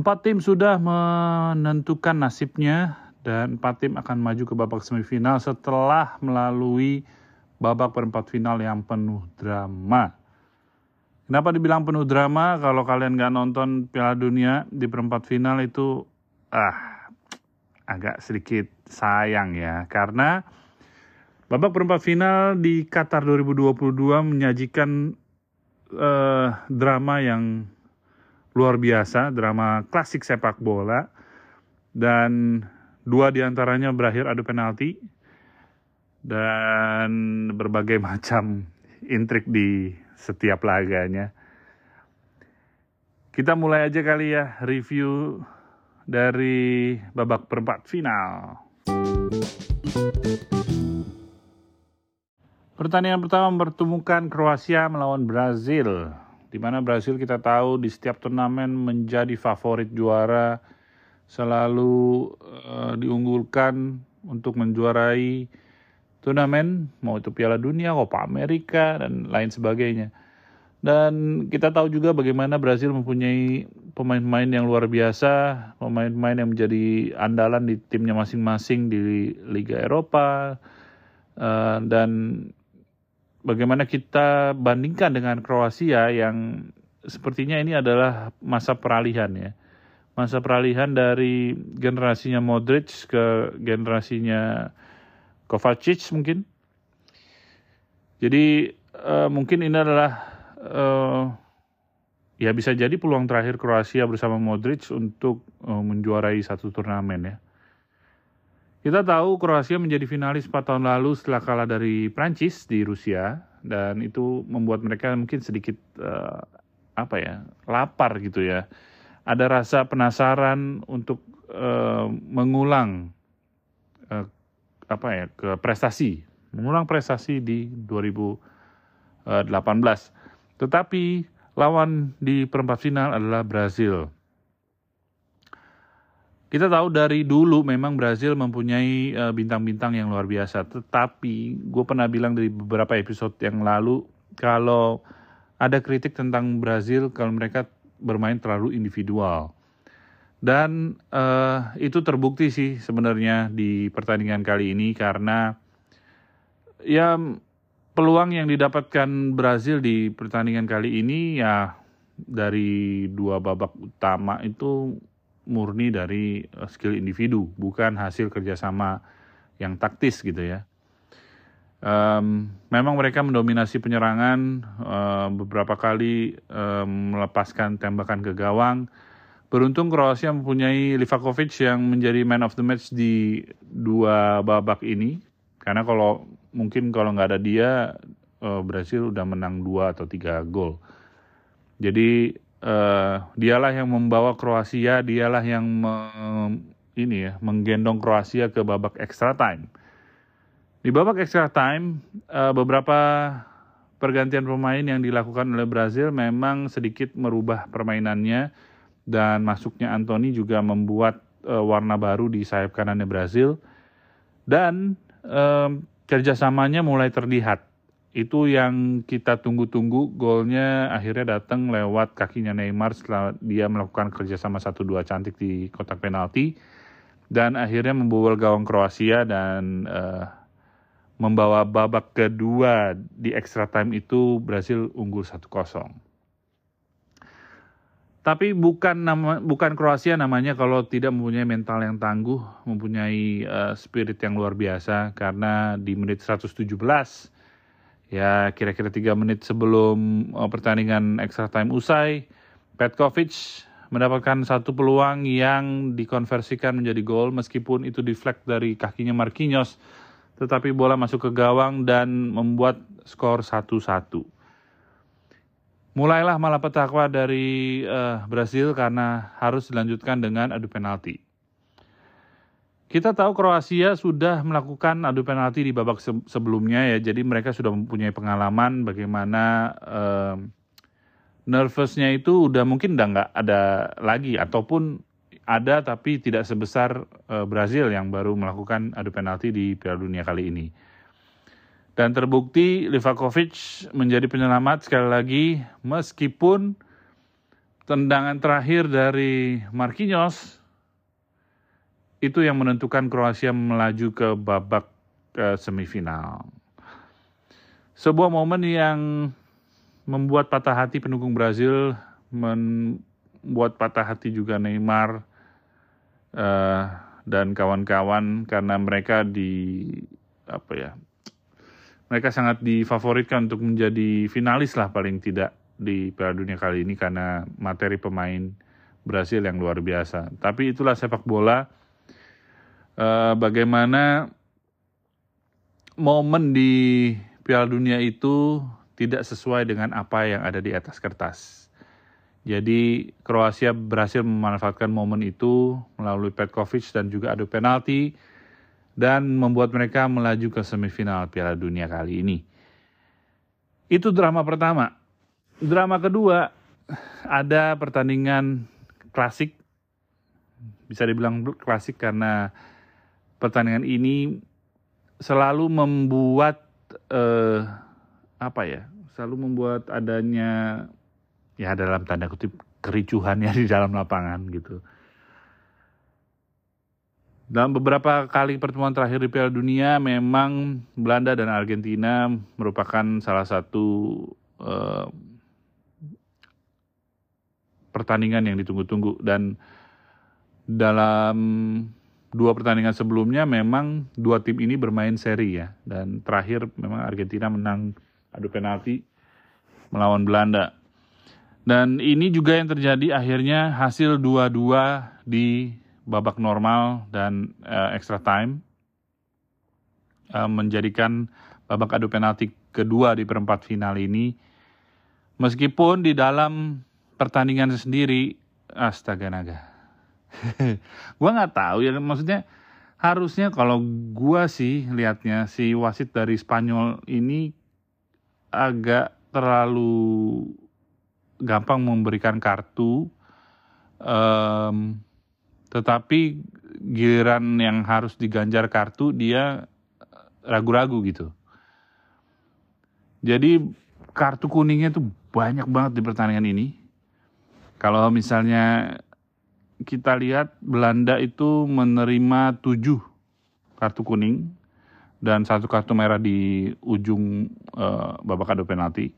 Empat tim sudah menentukan nasibnya dan empat tim akan maju ke babak semifinal setelah melalui babak perempat final yang penuh drama. Kenapa dibilang penuh drama? Kalau kalian nggak nonton Piala Dunia di perempat final itu ah agak sedikit sayang ya karena babak perempat final di Qatar 2022 menyajikan uh, drama yang luar biasa, drama klasik sepak bola dan dua di antaranya berakhir adu penalti dan berbagai macam intrik di setiap laganya. Kita mulai aja kali ya review dari babak perempat final. Pertandingan pertama mempertemukan Kroasia melawan Brazil di mana Brasil kita tahu di setiap turnamen menjadi favorit juara, selalu uh, diunggulkan untuk menjuarai turnamen, mau itu Piala Dunia, Copa Amerika, dan lain sebagainya. Dan kita tahu juga bagaimana Brasil mempunyai pemain-pemain yang luar biasa, pemain-pemain yang menjadi andalan di timnya masing-masing di Liga Eropa, uh, dan bagaimana kita bandingkan dengan Kroasia yang sepertinya ini adalah masa peralihan ya. Masa peralihan dari generasinya Modric ke generasinya Kovacic mungkin. Jadi uh, mungkin ini adalah uh, ya bisa jadi peluang terakhir Kroasia bersama Modric untuk uh, menjuarai satu turnamen ya. Kita tahu Kroasia menjadi finalis 4 tahun lalu setelah kalah dari Prancis di Rusia dan itu membuat mereka mungkin sedikit uh, apa ya lapar gitu ya. Ada rasa penasaran untuk uh, mengulang uh, apa ya ke prestasi, mengulang prestasi di 2018. Tetapi lawan di perempat final adalah Brazil kita tahu dari dulu memang Brazil mempunyai eh, bintang-bintang uh, yang luar biasa. Tetapi gue pernah bilang dari beberapa episode yang lalu kalau ada kritik tentang Brazil kalau mereka bermain terlalu individual. Dan uh, itu terbukti sih sebenarnya di pertandingan kali ini karena ya peluang yang didapatkan Brazil di pertandingan kali ini ya dari dua babak utama itu murni dari eh, skill individu, bukan hasil kerjasama yang taktis gitu ya. Um, memang mereka mendominasi penyerangan um, beberapa kali um, melepaskan tembakan ke gawang. Beruntung Kroasia mempunyai Livakovic yang menjadi man of the match di dua babak ini. Karena kalau mungkin kalau nggak ada dia, uh, Brasil udah menang dua atau tiga gol. Jadi uh, dialah yang membawa Kroasia, dialah yang me, ini ya menggendong Kroasia ke babak extra time. Di babak extra time uh, beberapa pergantian pemain yang dilakukan oleh Brazil memang sedikit merubah permainannya dan masuknya Anthony juga membuat uh, warna baru di sayap kanannya Brazil dan uh, kerjasamanya mulai terlihat itu yang kita tunggu-tunggu. Golnya akhirnya datang lewat kakinya Neymar setelah dia melakukan kerjasama satu dua cantik di kotak penalti. Dan akhirnya membobol gawang Kroasia dan uh, membawa babak kedua di extra time itu Brasil unggul 1-0. Tapi bukan nama bukan Kroasia namanya kalau tidak mempunyai mental yang tangguh, mempunyai uh, spirit yang luar biasa. Karena di menit 117 ya kira-kira tiga menit sebelum uh, pertandingan extra time usai, Petkovic mendapatkan satu peluang yang dikonversikan menjadi gol meskipun itu deflect dari kakinya Marquinhos, tetapi bola masuk ke gawang dan membuat skor 1-1. Mulailah malapetaka dari uh, Brasil karena harus dilanjutkan dengan adu penalti. Kita tahu Kroasia sudah melakukan adu penalti di babak sebelumnya ya, jadi mereka sudah mempunyai pengalaman bagaimana nervousnya itu udah mungkin udah nggak ada lagi ataupun ada tapi tidak sebesar uh, Brazil yang baru melakukan adu penalti di Piala Dunia kali ini. Dan terbukti Livakovic menjadi penyelamat sekali lagi meskipun tendangan terakhir dari Marquinhos itu yang menentukan Kroasia melaju ke babak ke semifinal. Sebuah momen yang membuat patah hati pendukung Brazil, membuat patah hati juga Neymar uh, dan kawan-kawan karena mereka di apa ya mereka sangat difavoritkan untuk menjadi finalis lah paling tidak di Piala Dunia kali ini karena materi pemain Brasil yang luar biasa. Tapi itulah sepak bola. Uh, bagaimana momen di Piala Dunia itu tidak sesuai dengan apa yang ada di atas kertas. Jadi Kroasia berhasil memanfaatkan momen itu melalui Petkovic dan juga adu penalti dan membuat mereka melaju ke semifinal Piala Dunia kali ini. Itu drama pertama. Drama kedua ada pertandingan klasik. Bisa dibilang klasik karena pertandingan ini selalu membuat eh, apa ya? Selalu membuat adanya ya dalam tanda kutip kericuhan ya di dalam lapangan gitu. Dalam beberapa kali pertemuan terakhir di Piala Dunia, memang Belanda dan Argentina merupakan salah satu uh, pertandingan yang ditunggu-tunggu dan dalam dua pertandingan sebelumnya memang dua tim ini bermain seri ya. Dan terakhir memang Argentina menang adu penalti melawan Belanda. Dan ini juga yang terjadi akhirnya hasil dua-dua di babak normal dan uh, extra time uh, menjadikan babak adu penalti kedua di perempat final ini. Meskipun di dalam pertandingan sendiri astaga naga gua nggak tahu ya maksudnya harusnya kalau gua sih lihatnya si wasit dari Spanyol ini agak terlalu gampang memberikan kartu um, tetapi giliran yang harus diganjar kartu dia ragu-ragu gitu. Jadi kartu kuningnya tuh banyak banget di pertandingan ini. Kalau misalnya kita lihat Belanda itu menerima tujuh kartu kuning dan satu kartu merah di ujung uh, babak adu penalti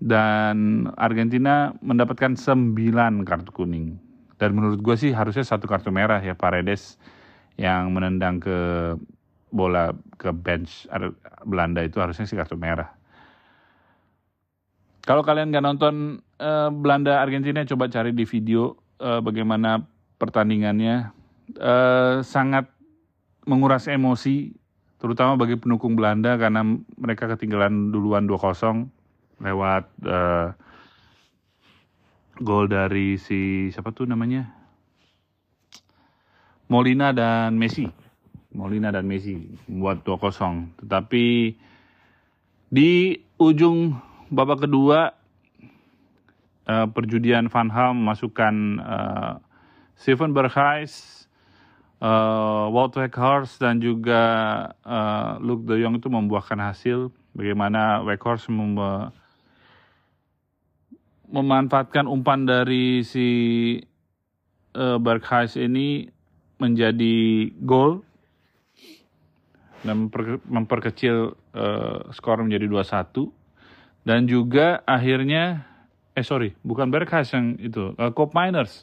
dan Argentina mendapatkan sembilan kartu kuning dan menurut gue sih harusnya satu kartu merah ya Paredes yang menendang ke bola ke bench Belanda itu harusnya sih kartu merah. Kalau kalian nggak nonton uh, Belanda Argentina coba cari di video uh, bagaimana pertandingannya uh, sangat menguras emosi terutama bagi pendukung Belanda karena mereka ketinggalan duluan 2-0 lewat uh, gol dari si siapa tuh namanya? Molina dan Messi. Molina dan Messi membuat 2-0 tetapi di ujung babak kedua uh, perjudian Van Hal memasukkan uh, Steven Berghuis uh, Wout Weghorst dan juga uh, Luke De Jong itu membuahkan hasil. Bagaimana Weghorst membuat memanfaatkan umpan dari si uh, Berghuis ini menjadi gol dan memper, memperkecil uh, skor menjadi 2-1 dan juga akhirnya eh sorry bukan Berghuis yang itu uh, Cop Miners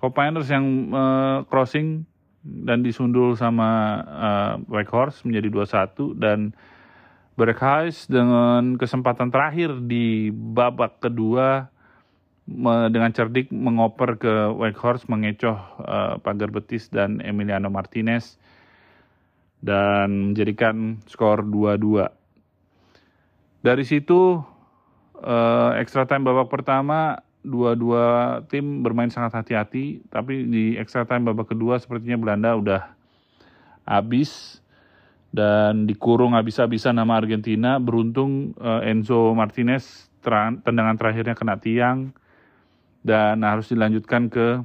Cop Miners yang uh, crossing dan disundul sama uh, Weghorst menjadi 2-1 dan Berghuis dengan kesempatan terakhir di babak kedua dengan cerdik mengoper ke Weghorst mengecoh uh, pagar betis dan Emiliano Martinez dan menjadikan skor 2-2. Dari situ uh, extra time babak pertama dua-dua tim bermain sangat hati-hati tapi di extra time babak kedua sepertinya Belanda udah habis dan dikurung habis-habisan nama Argentina beruntung uh, Enzo Martinez tendangan terakhirnya kena tiang dan harus dilanjutkan ke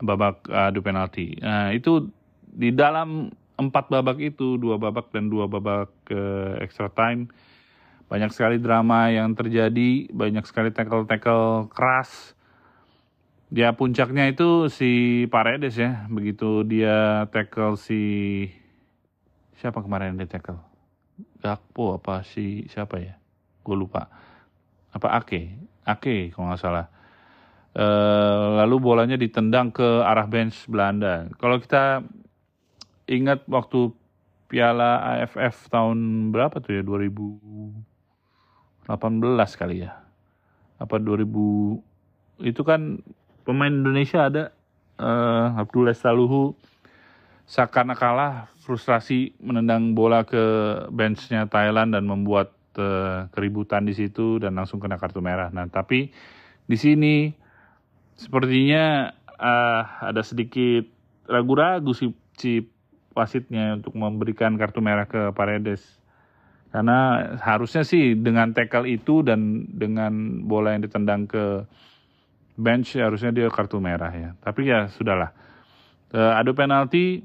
babak adu penalti. Nah, itu di dalam empat babak itu, dua babak dan dua babak ke extra time, banyak sekali drama yang terjadi, banyak sekali tackle-tackle keras Ya puncaknya itu si Paredes ya, begitu dia tackle si siapa kemarin dia tackle? Gakpo apa si siapa ya? Gue lupa. Apa Ake? Ake kalau nggak salah. E, lalu bolanya ditendang ke arah bench Belanda. Kalau kita ingat waktu Piala AFF tahun berapa tuh ya? 2018 kali ya. Apa 2000 itu kan pemain Indonesia ada uh, Abdullah Saluhu sakana kalah frustrasi menendang bola ke benchnya Thailand dan membuat uh, keributan di situ dan langsung kena kartu merah. Nah tapi di sini sepertinya uh, ada sedikit ragu-ragu si, si wasitnya untuk memberikan kartu merah ke Paredes. Karena harusnya sih dengan tackle itu dan dengan bola yang ditendang ke bench harusnya dia kartu merah ya. Tapi ya sudahlah. Uh, adu penalti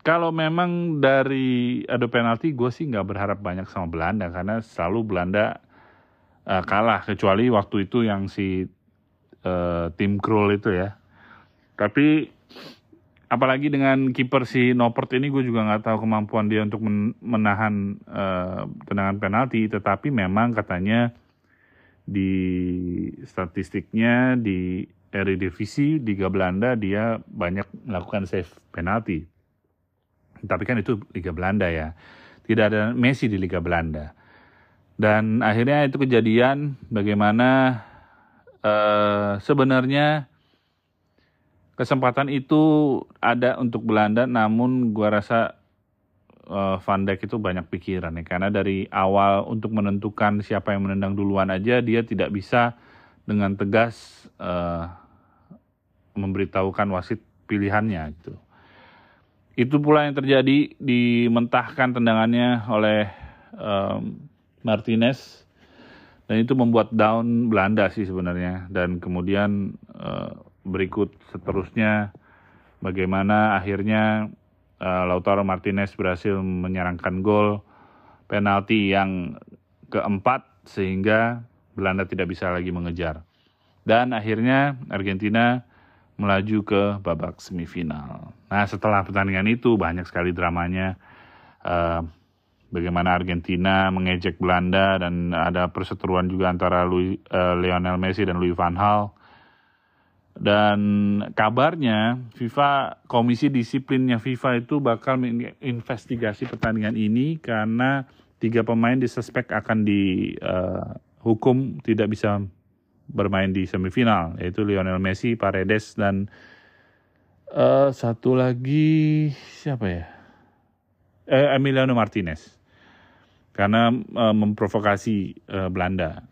kalau memang dari adu penalti gue sih nggak berharap banyak sama Belanda karena selalu Belanda uh, kalah kecuali waktu itu yang si uh, tim Krul itu ya. Tapi apalagi dengan kiper si Nopert ini gue juga nggak tahu kemampuan dia untuk menahan uh, tendangan penalti. Tetapi memang katanya di statistiknya di Eredivisie Liga Belanda dia banyak melakukan save penalti. Tapi kan itu Liga Belanda ya. Tidak ada Messi di Liga Belanda. Dan akhirnya itu kejadian bagaimana uh, sebenarnya kesempatan itu ada untuk Belanda namun gua rasa uh, Van Dijk itu banyak pikiran ya karena dari awal untuk menentukan siapa yang menendang duluan aja dia tidak bisa dengan tegas uh, memberitahukan wasit pilihannya gitu. Itu pula yang terjadi dimentahkan tendangannya oleh um, Martinez. Dan itu membuat down Belanda sih sebenarnya. Dan kemudian uh, berikut seterusnya bagaimana akhirnya uh, Lautaro Martinez berhasil menyerangkan gol penalti yang keempat sehingga Belanda tidak bisa lagi mengejar. Dan akhirnya Argentina melaju ke babak semifinal. Nah setelah pertandingan itu banyak sekali dramanya. Uh, bagaimana Argentina mengejek Belanda dan ada perseteruan juga antara Louis, uh, Lionel Messi dan Louis van Gaal dan kabarnya FIFA Komisi Disiplinnya FIFA itu bakal menginvestigasi pertandingan ini karena tiga pemain disuspek akan dihukum eh, uh, tidak bisa bermain di semifinal yaitu Lionel Messi, Paredes dan uh, satu lagi siapa ya? Eh, Emiliano Martinez karena uh, memprovokasi uh, Belanda.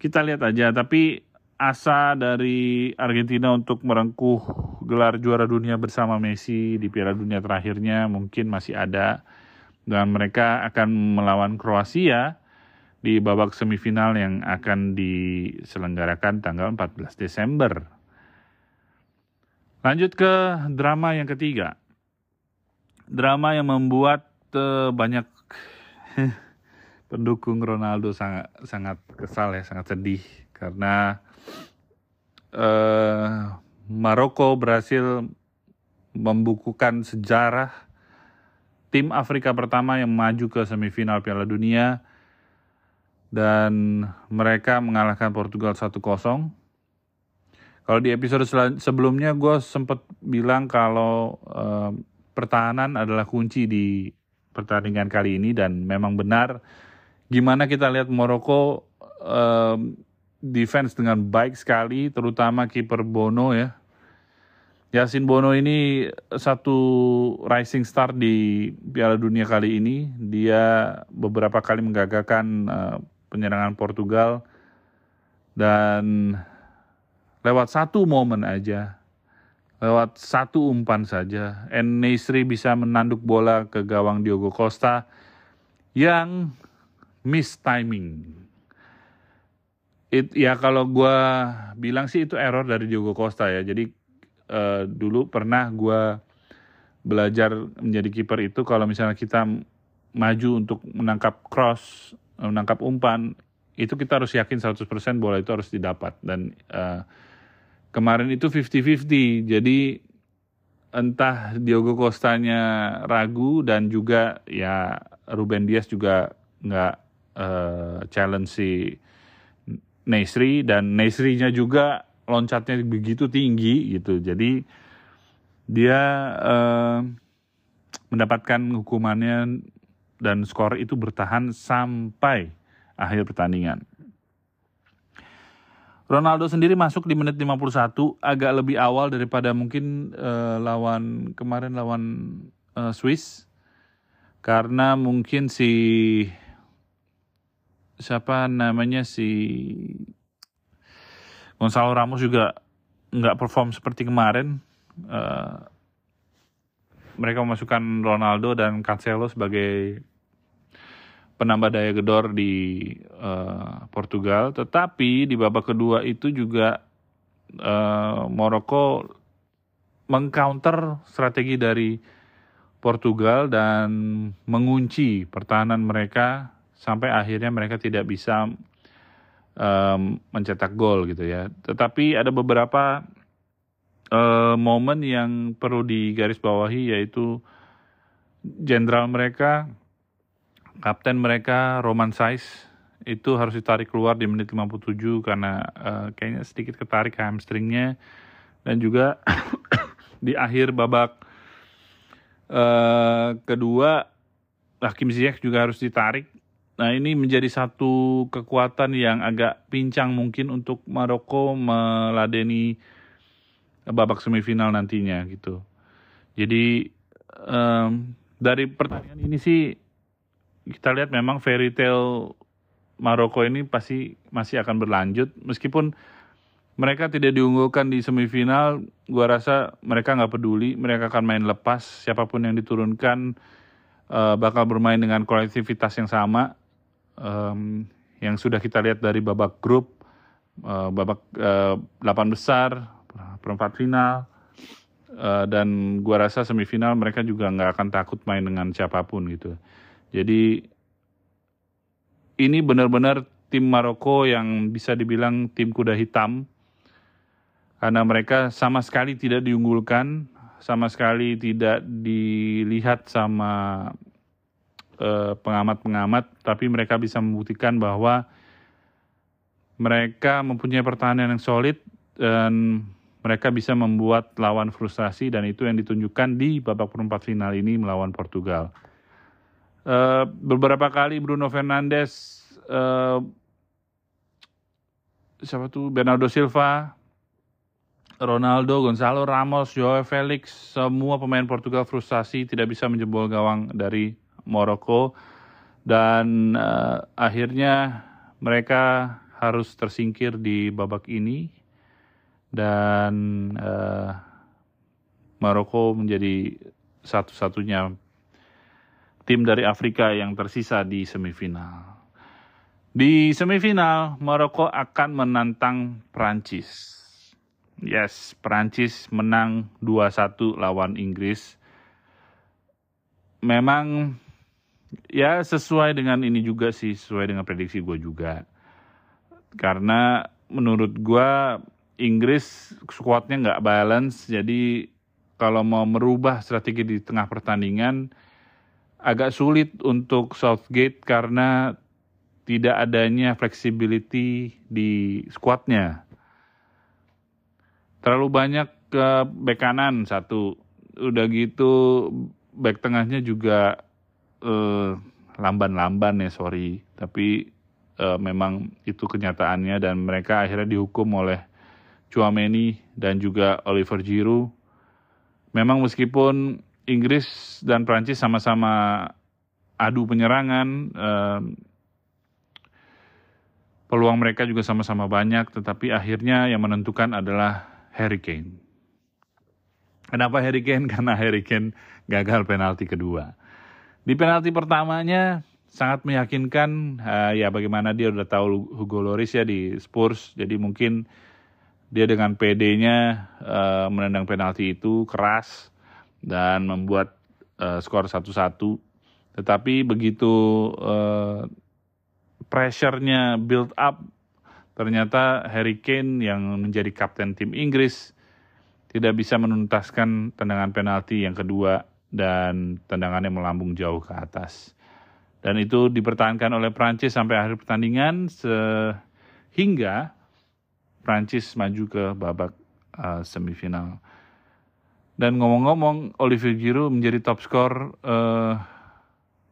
Kita lihat aja tapi asa dari Argentina untuk merengkuh gelar juara dunia bersama Messi di Piala Dunia terakhirnya mungkin masih ada dan mereka akan melawan Kroasia di babak semifinal yang akan diselenggarakan tanggal 14 Desember. Lanjut ke drama yang ketiga. Drama yang membuat uh, banyak pendukung Ronaldo sangat sangat kesal ya, sangat sedih karena uh, Maroko berhasil membukukan sejarah tim Afrika pertama yang maju ke semifinal Piala Dunia. Dan mereka mengalahkan Portugal 1-0. Kalau di episode sebelumnya gue sempat bilang kalau uh, pertahanan adalah kunci di pertandingan kali ini. Dan memang benar. Gimana kita lihat Maroko uh, defense dengan baik sekali, terutama kiper Bono ya. Yasin Bono ini satu rising star di Piala Dunia kali ini. Dia beberapa kali menggagalkan uh, penyerangan Portugal dan lewat satu momen aja, lewat satu umpan saja, En Nesri bisa menanduk bola ke gawang Diogo Costa yang miss timing It, ya kalau gue bilang sih itu error dari Diogo Costa ya. Jadi uh, dulu pernah gue belajar menjadi kiper itu kalau misalnya kita maju untuk menangkap cross, menangkap umpan, itu kita harus yakin 100% bola itu harus didapat dan uh, kemarin itu 50-50 jadi entah Diogo Costanya ragu dan juga ya Ruben Dias juga nggak uh, challenge si Nesri dan Nesrinya juga loncatnya begitu tinggi gitu jadi dia uh, mendapatkan hukumannya dan skor itu bertahan sampai akhir pertandingan. Ronaldo sendiri masuk di menit 51 agak lebih awal daripada mungkin uh, lawan kemarin lawan uh, Swiss karena mungkin si siapa namanya si Gonzalo Ramos juga nggak perform seperti kemarin. Uh, mereka memasukkan Ronaldo dan Cancelo sebagai penambah daya gedor di uh, Portugal. Tetapi di babak kedua itu juga uh, Maroko mengcounter strategi dari Portugal dan mengunci pertahanan mereka sampai akhirnya mereka tidak bisa um, mencetak gol gitu ya. Tetapi ada beberapa uh, momen yang perlu digarisbawahi yaitu jenderal mereka kapten mereka Roman Saiz itu harus ditarik keluar di menit 57 karena uh, kayaknya sedikit ketarik hamstringnya dan juga di akhir babak uh, kedua Hakim Ziyech juga harus ditarik. Nah ini menjadi satu kekuatan yang agak pincang mungkin untuk Maroko meladeni babak semifinal nantinya gitu. Jadi um, dari pertandingan ini sih kita lihat memang fairy tale Maroko ini pasti masih akan berlanjut. Meskipun mereka tidak diunggulkan di semifinal gua rasa mereka nggak peduli. Mereka akan main lepas. Siapa pun yang diturunkan uh, bakal bermain dengan kolektivitas yang sama um, yang sudah kita lihat dari babak grup uh, babak uh, 8 besar perempat final uh, dan gua rasa semifinal mereka juga nggak akan takut main dengan siapa pun gitu. Jadi ini benar-benar tim Maroko yang bisa dibilang tim kuda hitam. Karena mereka sama sekali tidak diunggulkan, sama sekali tidak dilihat sama eh, pengamat-pengamat, tapi mereka bisa membuktikan bahwa mereka mempunyai pertahanan yang solid dan mereka bisa membuat lawan frustrasi dan itu yang ditunjukkan di babak perempat final ini melawan Portugal. Uh, beberapa kali Bruno Fernandes, uh, siapa tuh Bernardo Silva, Ronaldo, Gonzalo Ramos, Joao Felix, semua pemain Portugal frustasi tidak bisa menjebol gawang dari Maroko dan uh, akhirnya mereka harus tersingkir di babak ini dan uh, Maroko menjadi satu-satunya tim dari Afrika yang tersisa di semifinal. Di semifinal, Maroko akan menantang Prancis. Yes, Prancis menang 2-1 lawan Inggris. Memang ya sesuai dengan ini juga sih, sesuai dengan prediksi gue juga. Karena menurut gue Inggris squadnya nggak balance, jadi kalau mau merubah strategi di tengah pertandingan, agak sulit untuk Southgate karena tidak adanya flexibility di squadnya. Terlalu banyak ke back kanan satu, udah gitu back tengahnya juga lamban-lamban ya sorry, tapi uh, memang itu kenyataannya dan mereka akhirnya dihukum oleh Chouameni dan juga Oliver Giroud. Memang meskipun Inggris dan Prancis sama-sama adu penyerangan. Um, peluang mereka juga sama-sama banyak, tetapi akhirnya yang menentukan adalah Harry Kane. Kenapa Harry Kane? Karena Harry Kane gagal penalti kedua. Di penalti pertamanya sangat meyakinkan uh, ya bagaimana dia udah tahu Hugo Lloris ya di Spurs jadi mungkin dia dengan PD-nya uh, menendang penalti itu keras dan membuat uh, skor satu-satu. Tetapi begitu uh, pressure-nya build up ternyata Harry Kane yang menjadi kapten tim Inggris tidak bisa menuntaskan tendangan penalti yang kedua dan tendangannya melambung jauh ke atas. Dan itu dipertahankan oleh Prancis sampai akhir pertandingan sehingga Prancis maju ke babak uh, semifinal. Dan ngomong-ngomong, Olivier Giroud menjadi top skor uh,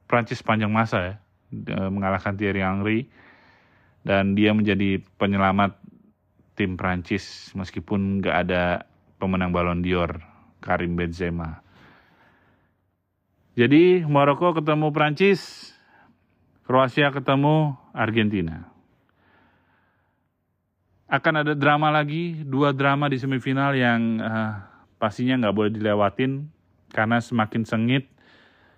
Prancis panjang masa ya, mengalahkan Thierry Henry dan dia menjadi penyelamat tim Prancis meskipun nggak ada pemenang Ballon d'Or Karim Benzema. Jadi Maroko ketemu Prancis, Kroasia ketemu Argentina. Akan ada drama lagi, dua drama di semifinal yang uh, pastinya nggak boleh dilewatin karena semakin sengit,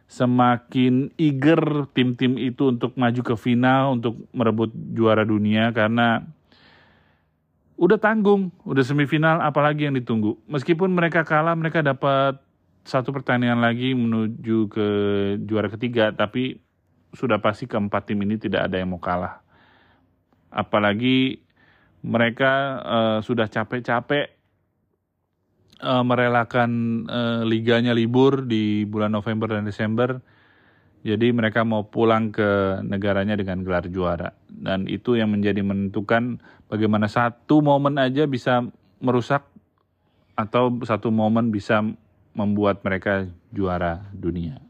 semakin eager tim-tim itu untuk maju ke final untuk merebut juara dunia karena udah tanggung, udah semifinal, apalagi yang ditunggu. Meskipun mereka kalah, mereka dapat satu pertandingan lagi menuju ke juara ketiga, tapi sudah pasti keempat tim ini tidak ada yang mau kalah. Apalagi mereka uh, sudah capek-capek uh, merelakan uh, liganya libur di bulan November dan Desember jadi mereka mau pulang ke negaranya dengan gelar juara. Dan itu yang menjadi menentukan bagaimana satu momen aja bisa merusak atau satu momen bisa membuat mereka juara dunia.